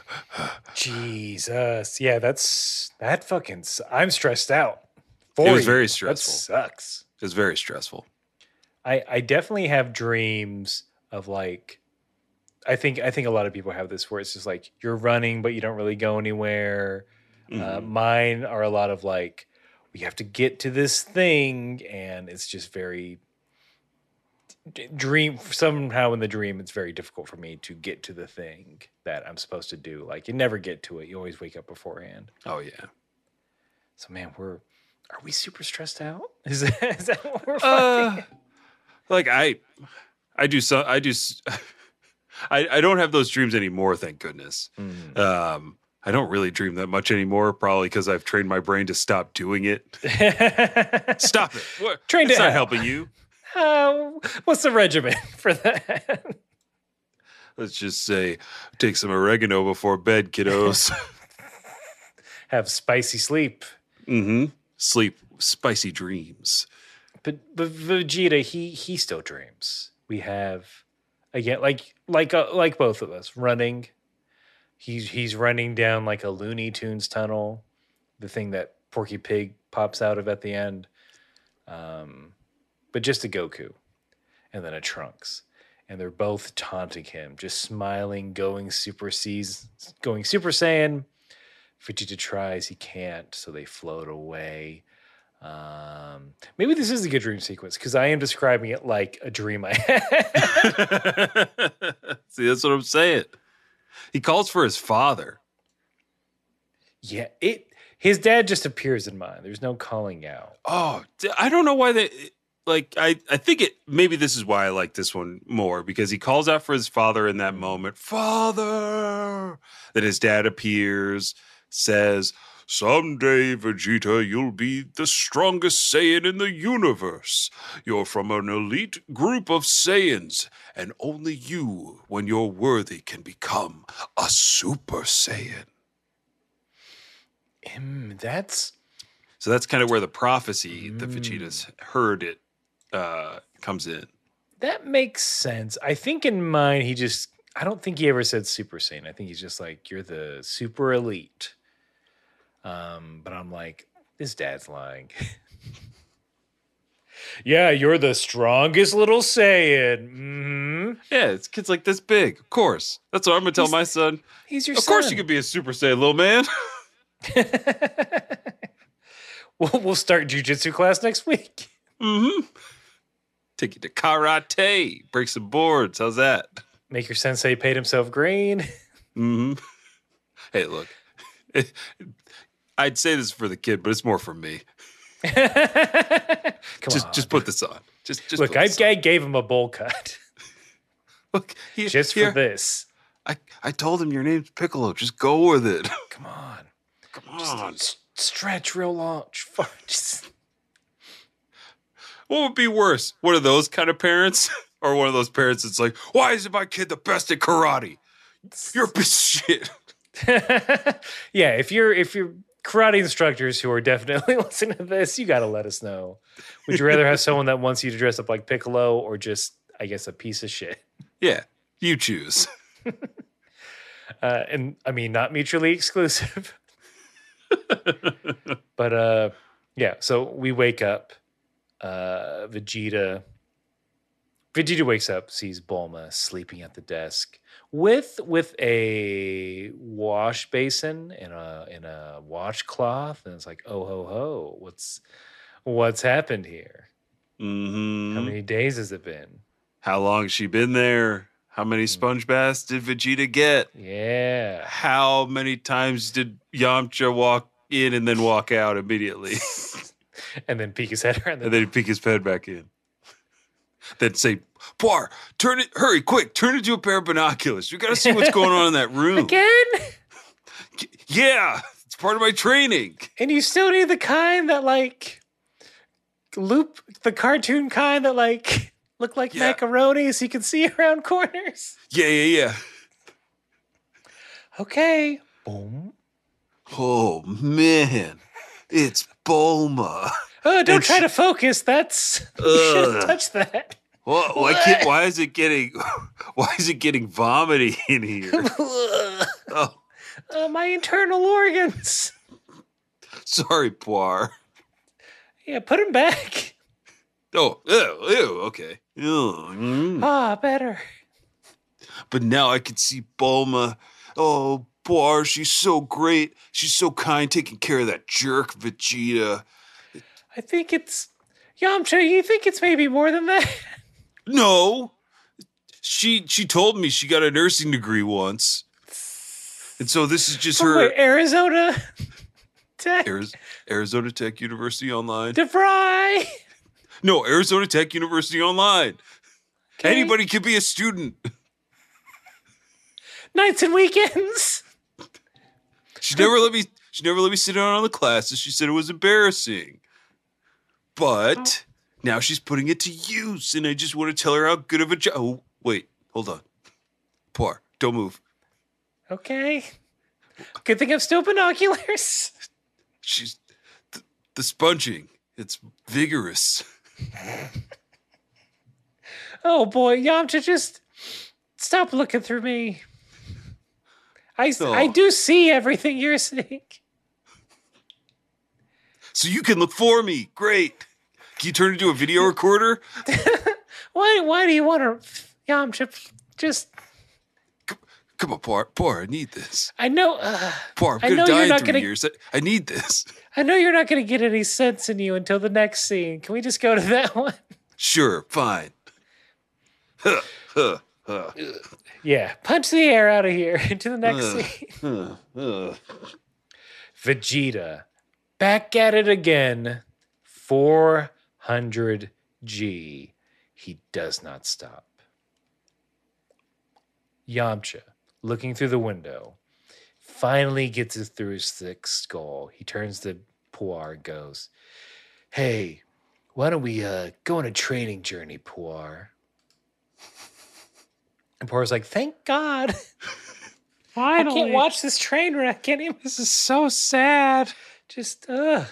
Jesus. Yeah, that's that fucking I'm stressed out. For It was you. very That stressful. sucks. It was very stressful. I I definitely have dreams of like I think I think a lot of people have this where it's just like you're running but you don't really go anywhere. Uh, Mhm. mine are a lot of like we have to get to this thing, and it's just very dream. Somehow in the dream, it's very difficult for me to get to the thing that I'm supposed to do. Like you never get to it. You always wake up beforehand. Oh yeah. So man, we're are we super stressed out? (laughs) Is that, is that what we're Uh, fucking? like I, I do so. I do. (laughs) I, I don't have those dreams anymore. Thank goodness. Mm. Um, I don't really dream that much anymore. Probably because I've trained my brain to stop doing it. (laughs) Stop it. What? Trained it's not hell. helping you. Uh, what's the regimen (laughs) for that? Let's just say, take some oregano before bed, kiddos. (laughs) (laughs) Have spicy sleep. mm-hmm. Sleep, spicy dreams. But but Vegeta, he he still dreams. We have again, like like uh, like both of us, running. He's he's running down like a Looney Tunes tunnel, the thing that Porky Pig pops out of at the end. Um, but just a Goku, and then a Trunks, and they're both taunting him, just smiling, going Super Saiyan, going Super Saiyan. Vegeta tries, he can't, so they float away. Um, maybe this is a good dream sequence because I am describing it like a dream I (laughs) had. (laughs) See, that's what I'm saying. He calls for his father. yeah, it. His dad just appears in mine. There's no calling out. Oh, I don't know why they like. I I think it. Maybe this is why I like this one more because he calls out for his father in that moment. Father. Then his dad appears, says, "Someday, Vegeta, you'll be the strongest Saiyan in the universe. You're from an elite group of Saiyans, and only you, when you're worthy, can become a Super Saiyan." Mm, that's So that's kind of where the prophecy that Mm. Vegeta's heard it uh, comes in. that makes sense. I think in mine he just. I don't think he ever said Super Saiyan. I think he's just like you're the super elite. Um, but I'm like, his dad's lying. (laughs) yeah, you're the strongest little Saiyan. hmm Yeah, it's kids like this big. Of course. That's what I'm gonna tell He's- my son. He's your Of course you could be a Super Saiyan, little man. (laughs) (laughs) we'll, we'll start jujitsu class next week. mm-hmm. Take you to karate, break some boards. How's that? Make your sensei paid himself green. (laughs) Mm-hmm. Hey, look. I'd say this for the kid, but it's more for me. (laughs) Come just on. just put this on. Just just Look, I. I gave him a bowl cut (laughs) look here, just for here. this. I, I told him your name's Piccolo. Just go with it. Come on. Come Just on. s- stretch real long. Just- What would be worse? One of those kind of parents? (laughs) Or one of those parents that's like, why isn't my kid the best at karate? You're a piece of shit. (laughs) (laughs) yeah, if you're if you're karate instructors who are definitely listening to this, you got to let us know. Would you rather have someone that wants you to dress up like Piccolo or just, I guess, a piece of shit? Yeah, you choose. uh, and I mean not mutually exclusive. but uh, yeah, so we wake up. Uh, Vegeta. Vegeta wakes up, sees Bulma sleeping at the desk with with a wash basin and a and a washcloth, and it's like, oh ho ho, what's what's happened here? hmm How many days has it been? How long has she been there? How many sponge baths did Vegeta get? Yeah. How many times did Yamcha walk in and then walk out immediately? (laughs) And then peek his head around the and then he'd peek his head back in. Then say, Puar, turn it, hurry, quick, turn it into a pair of binoculars. You got to see what's going on in that room. again. (laughs) Yeah, it's part of my training. And you still need the kind that like loop the cartoon kind that like look like Yeah. macaroni so you can see (laughs) around corners. Yeah, yeah, yeah. Okay. Boom. Oh man, it's Bulma. Oh, don't And try she- to focus. That's (laughs) you shouldn't touch that. Why, why, can't, why is it getting? (laughs) Why is it getting vomity in here? (laughs) Oh, Uh, my internal organs. sorry, Puar. Yeah, put him back. Oh, ew, ew, okay. Ew, mm. Ah, better. But now I can see Bulma. Oh, Puar, she's so great. She's so kind, taking care of that jerk Vegeta. I think it's Yamcha. You think it's maybe more than that? No. She she told me she got a nursing degree once. And so this is just her Arizona Tech Ariz- Arizona Tech University Online. DeVry. No, Arizona Tech University Online. Okay. Anybody can be a student. nights and weekends. She never let me she never let me sit down on the classes. She said it was embarrassing. But now she's putting it to use, and I just want to tell her how good of a job. Oh, wait, hold on. Puar, don't move. Okay. Good thing I'm still binoculars. She's th- the sponging. It's vigorous. (laughs) Oh boy, Yamcha, just stop looking through me. I, s- I do see everything you're seeing. So you can look for me. Great. Can you turn into a video recorder? (laughs) Why why do you want to Yamcha just Come on, Puar. Puar, I need this. I know uh, Puar, I I'm gonna die in three gonna- years. I, I need this. (laughs) I know you're not going to get any sense in you until the next scene. Can we just go to that (laughs) one? Sure, fine. Huh, huh, Yeah, punch the air out of here (laughs) into the next scene. (laughs) Vegeta, back at it again. 400 G. He does not stop. Yamcha, looking through the window, finally gets it through his thick skull. He turns to Puar and goes, Hey, why don't we uh, go on a training journey, Puar? And Puar's like, Thank God. Finally. (laughs) I can't watch this train wreck anymore. This is so sad. Just, uh,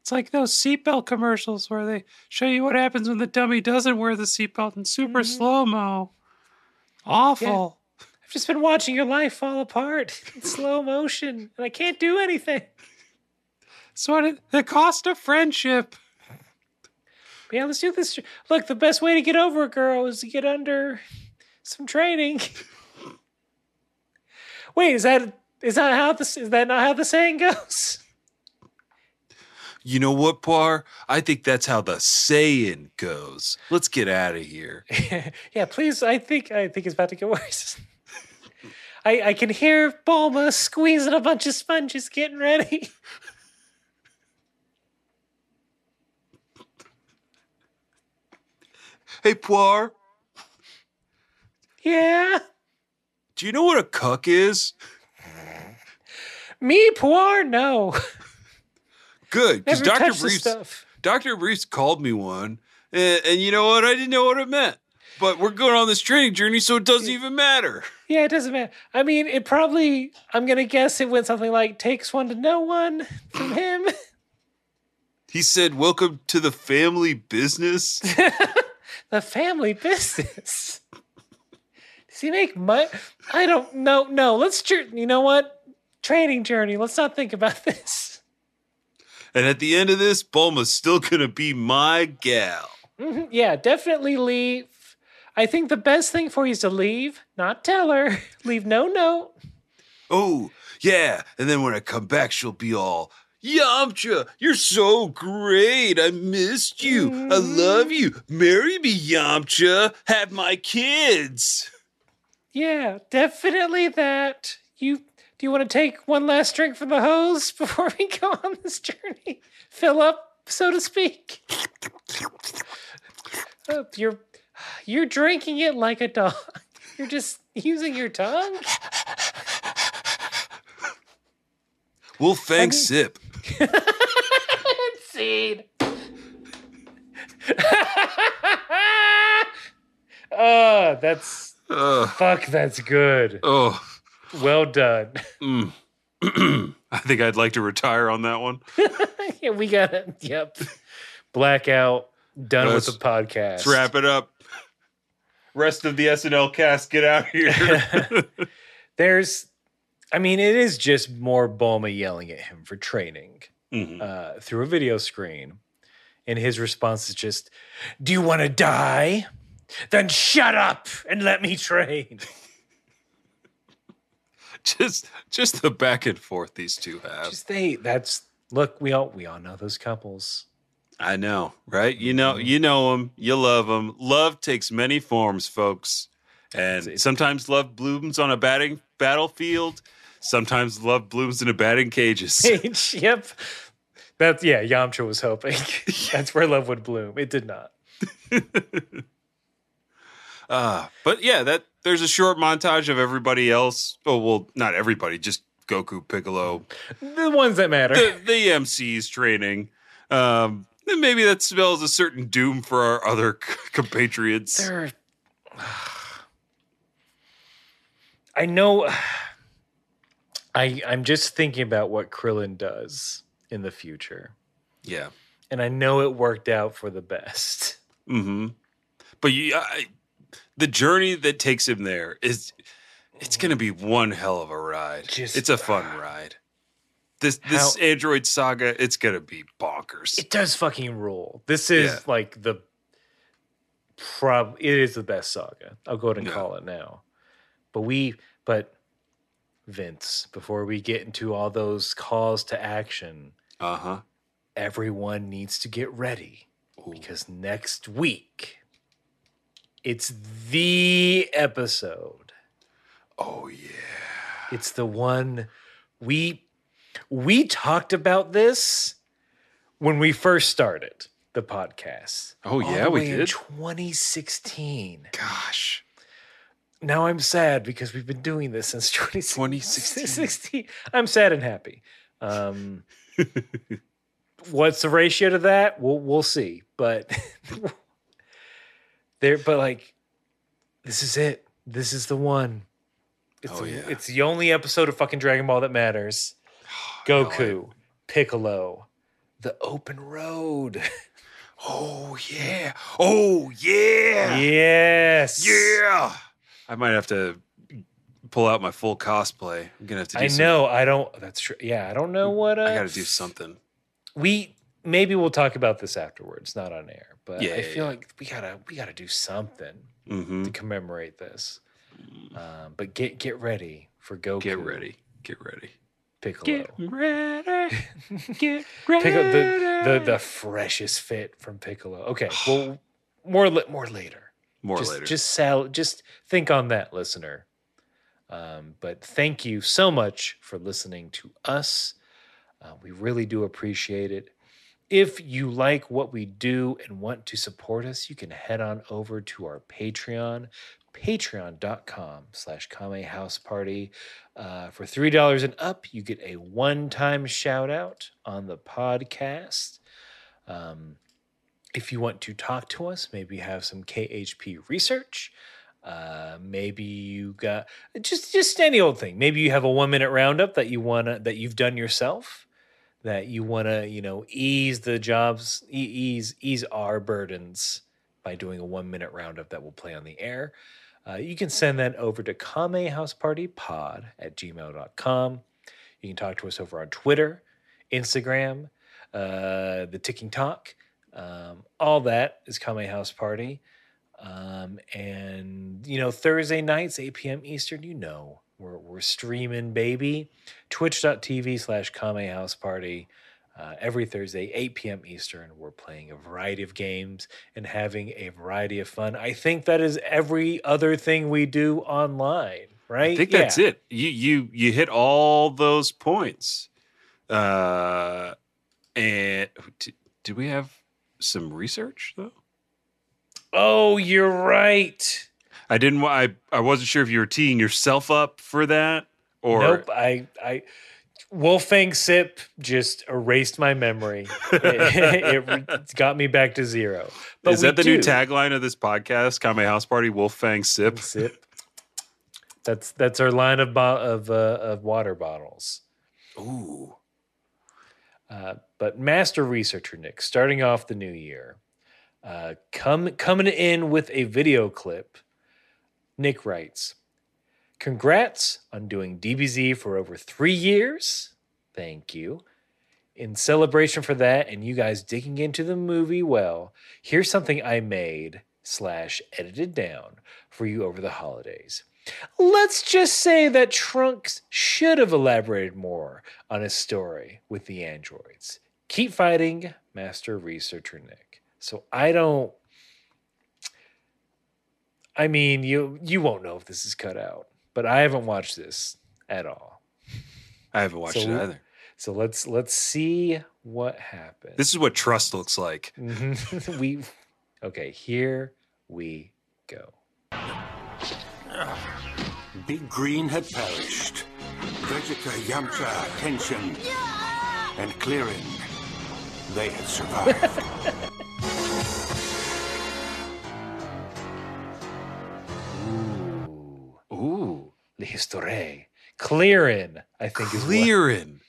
It's like those seatbelt commercials where they show you what happens when the dummy doesn't wear the seatbelt in super Mhm. slow mo. Awful. I've just been watching your life fall apart (laughs) in slow motion, and I can't do anything. So the cost of friendship. Yeah, let's do this. Look, the best way to get over a girl is to get under some training. (laughs) Wait, is that is that how this is that not how the saying goes? You know what, Puar? I think that's how the saying goes. Let's get out of here. (laughs) yeah, please. I think I think it's about to get worse. (laughs) I I can hear Bulma squeezing a bunch of sponges, getting ready. Hey, Puar, Yeah, do you know what a cuck is? me, Puar? no. Good, because Dr. Briefs. Dr. Briefs called me one, and, and you know what? I didn't know what it meant. But we're going on this training journey, so it doesn't even matter. Yeah, it doesn't matter. I mean, it probably, I'm going to guess it went something like takes one to know one from him. He said, Welcome to the family business. (laughs) the family business. Does he make money? I don't know. No, let's, you know what? Training journey. Let's not think about this. and at the end of this, Bulma's still going to be my gal. Mhm, Yeah, definitely leave. I think the best thing for you is to leave, not tell her. (laughs) Leave no note. Oh, yeah. And then when I come back, she'll be all, Yamcha, you're so great. I missed you. I love mm-hmm. you. Marry me, Yamcha. Have my kids. Yeah, definitely that. You do you want to take one last drink from the hose (laughs) before we go on this journey? Fill up, so to speak. Oh, you're you're drinking it like a dog. (laughs) You're just using your tongue. We'll mean- sip. Seed. (laughs) oh, that's Ugh. fuck. That's good. oh, Well done. (laughs) mm. (clears throat) I think I'd like to retire on that one. (laughs) yeah, we got it. Yep. Blackout. Done with Let's- the podcast. Let's wrap it up. Rest of the SNL cast, get out here. There's, I mean, it is just more Bulma yelling at him for training Mhm. uh, through a video screen. And his response is just, Do you want to die? Then shut up and let me train. (laughs) Just, just the back and forth these two have. Just they, that's, Look, we all we all know those couples. I know, right? You know, Mhm. you know them, you love them. Love takes many forms, folks. And sometimes love blooms on a batting battlefield. Sometimes love blooms in a batting cages. (laughs) Yep. That's yeah, Yamcha was hoping. (laughs) That's where love would bloom. It did not. (laughs) Uh, but yeah, that there's a short montage of everybody else. Oh well, not everybody, just Goku, Piccolo, The ones that matter. the, the MC's training. Um, then maybe that spells a certain doom for our other compatriots. They're (sighs) I know (sighs) I I'm just thinking about what Krillin does in the future. Yeah. And I know it worked out for the best. (laughs) Mm-hmm. But you, I, the journey that takes him there is, it's going to be one hell of a ride. Just- it's a fun ride. This this How- Android saga, it's going to be bonkers. It does fucking rule. This is Yeah. like the prob it is the best saga. I'll go ahead and Yeah. call it now. But we but Vince, before we get into all those calls to action, Uh huh. everyone needs to get ready because next week it's the episode. Oh yeah. It's the one we we talked about this when we first started the podcast. Oh yeah, we did. 2016. Gosh. Now I'm sad because we've been doing this since (laughs) 2016. 2016. I'm sad and happy. Um, what's the ratio to that? We'll we'll see. But (laughs) there, but like, this is it. This is the one. It's, Oh, the, yeah. it's the only episode of fucking Dragon Ball that matters. I- (sighs) Goku, Piccolo, the open road. oh yeah. Oh yeah. (laughs) yes. Yeah. I might have to pull out my full cosplay. I'm gonna have to. Do I some- know. I don't. That's true. Yeah, I don't know what. Uh, I got to do something. we maybe we'll talk about this afterwards, not on air. But Yeah, I yeah, feel yeah. like we gotta we gotta do something Mm-hmm. to commemorate this. Um, but get get ready for Goku. Get ready. Get ready. Piccolo. Get ready. (laughs) Get ready. Piccolo the, the the freshest fit from Piccolo. Okay, well, more more later. More just, later. Just sal- just think on that, listener. Um, but thank you so much for listening to us. Uh, we really do appreciate it. If you like what we do and want to support us, you can head on over to our Patreon, patreon.com slash Kame House Party. Uh, for $3 and up, you get a one-time shout out on the podcast. Um, if you want to talk to us, maybe have some KHP research. Uh, maybe you got just just any old thing. Maybe you have a one minute roundup that you wanna that you've done yourself, that you wanna you know ease the jobs ease ease our burdens by doing a one minute roundup that will play on the air. Uh, you can send that over to kamehousepartypod at gmail.com. You can talk to us over on Twitter, Instagram, uh, the Ticking Talk. Um, all that is Kame House Party. Um, and, you know, Thursday nights, 8 p.m. Eastern, you know, we're, we're streaming, baby. Twitch.tv slash Kame House Party. Uh, every Thursday, 8 p.m. Eastern, we're playing a variety of games and having a variety of fun. I think that is every other thing we do online, right? I think Yeah. that's it. You you you hit all those points. Uh, and did we have some research though? Oh, you're right. I didn't. I I wasn't sure if you were teeing yourself up for that or nope. I I Wolf Fang Sip just erased my memory. (laughs) it, it got me back to zero. But is that the we new tagline of this podcast? Kame House Party, Wolf Fang Sip. Sip. That's that's our line of bo- of uh, of water bottles. Ooh, Uh, but master researcher Nick, starting off the new year, uh, come coming in with a video clip. Nick writes, "Congrats on doing DBZ for over three years. Thank you. In celebration for that, and you guys digging into the movie well, here's something I made slash edited down for you over the holidays. Let's just say that Trunks should have elaborated more on his story with the androids. Keep fighting, Master Researcher Nick. So I don't. I mean, you you won't know if this is cut out, but I haven't watched this at all. I haven't watched So- it either. So let's let's see what happens. This is what trust looks like. Mhm. (laughs) we okay. Here we go. Big Green had perished. Vegeta, Yamcha, Kenshin, and Clearing, they had survived. (laughs) Ooh, Ooh, the history. Clearin, I think is what. clearing.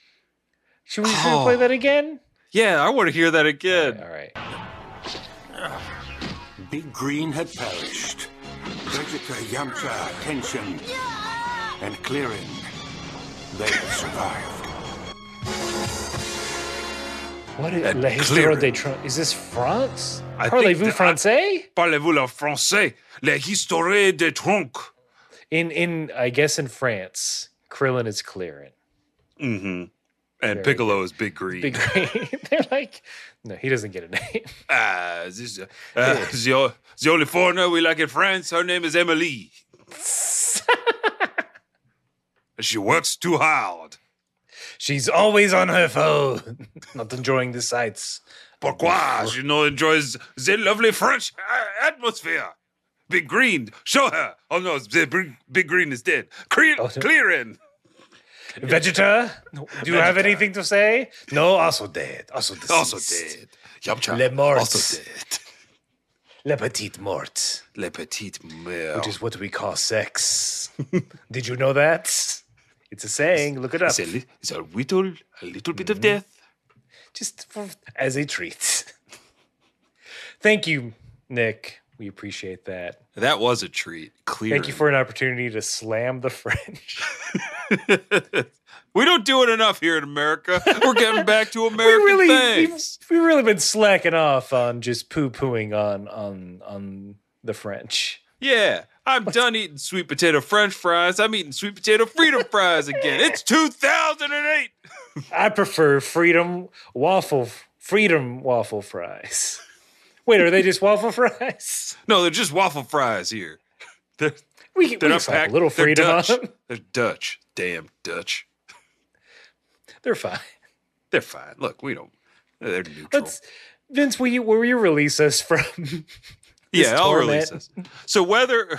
Should we, should we play Oh. that again? Yeah, I want to hear that All again. All right. Big Green had perished. Vegeta, Yamcha, Kenshin, and Clearing, they had survived. What is La Histoire des Trunks? Is this France? Parlez-vous français? Parlez-vous le français? La histoire des troncs. In in I guess in France, Krillin is clearing. Mm-hmm. And Very Piccolo is Big Green. Big Green. (laughs) They're like, no, he doesn't get a name. (laughs) Ah, this, uh, uh, the, the only foreigner we like in France, her name is Emily. (laughs) She works too hard. She's always on her phone, (laughs) not enjoying the sights. Pourquoi? She no enjoys the lovely French uh, atmosphere. Big Green, show her. Oh no, the Big, Green is dead. Clear, Oh, no. clearing. Vegeta, do you have anything to say? No, also dead. Also deceased. Also dead. Yamcha. Le Mort. Also dead. Le petit morte, Le petit mère. which is what we call sex. (laughs) Did you know that? It's a saying. Look it up. It's a, it's a little, a little bit of Mm-hmm. death. Just for, as a treat. (laughs) Thank you, Nick. We appreciate that. That was a treat. Clear. Thank you for an opportunity to slam the French. (laughs) (laughs) we don't do it enough here in America. We're getting back to we American really, we've, things. we've really been slacking off on just poo pooing on on on the French. Yeah, I'm done eating sweet potato French fries. I'm eating sweet potato freedom fries again. It's (laughs) 2008. I prefer freedom waffle freedom waffle fries. Wait, are they just waffle fries? No, they're just waffle fries here. They're, We, can- they're can not packed. a little they're freedom on Dutch. them. They're Dutch. Damn Dutch. They're fine. They're fine. Look, we don't. They're neutral. Let's Vince, will you will you release us from yeah, I'll torment? release this. So whether.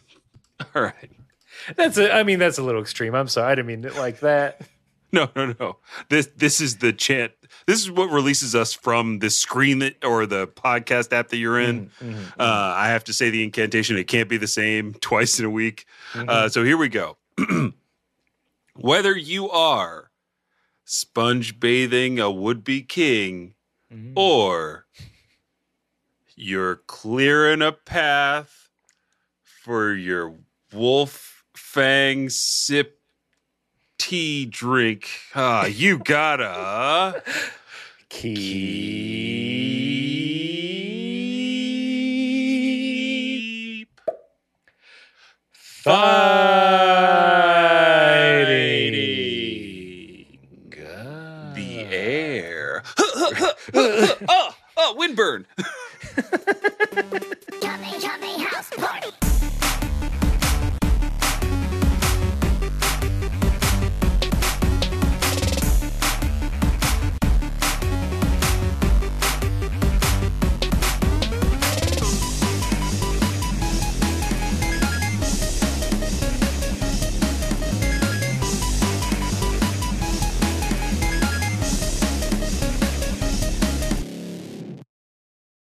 (laughs) All right. That's a I mean that's a little extreme. I'm sorry. I didn't mean it like that. (laughs) No, no, no. This this is the chant. This is what releases us from the screen that or the podcast app that you're in. Uh, I have to say the incantation. It can't be the same (laughs) twice in a week. Uh, so here we go. (clears throat) Whether you are sponge bathing a would be king or you're clearing a path for your wolf fang sip tea drink. Ah, you gotta (laughs) keep, fighting the air. (laughs) Oh, oh, oh, windburn. (laughs) (laughs) yummy, yummy house party.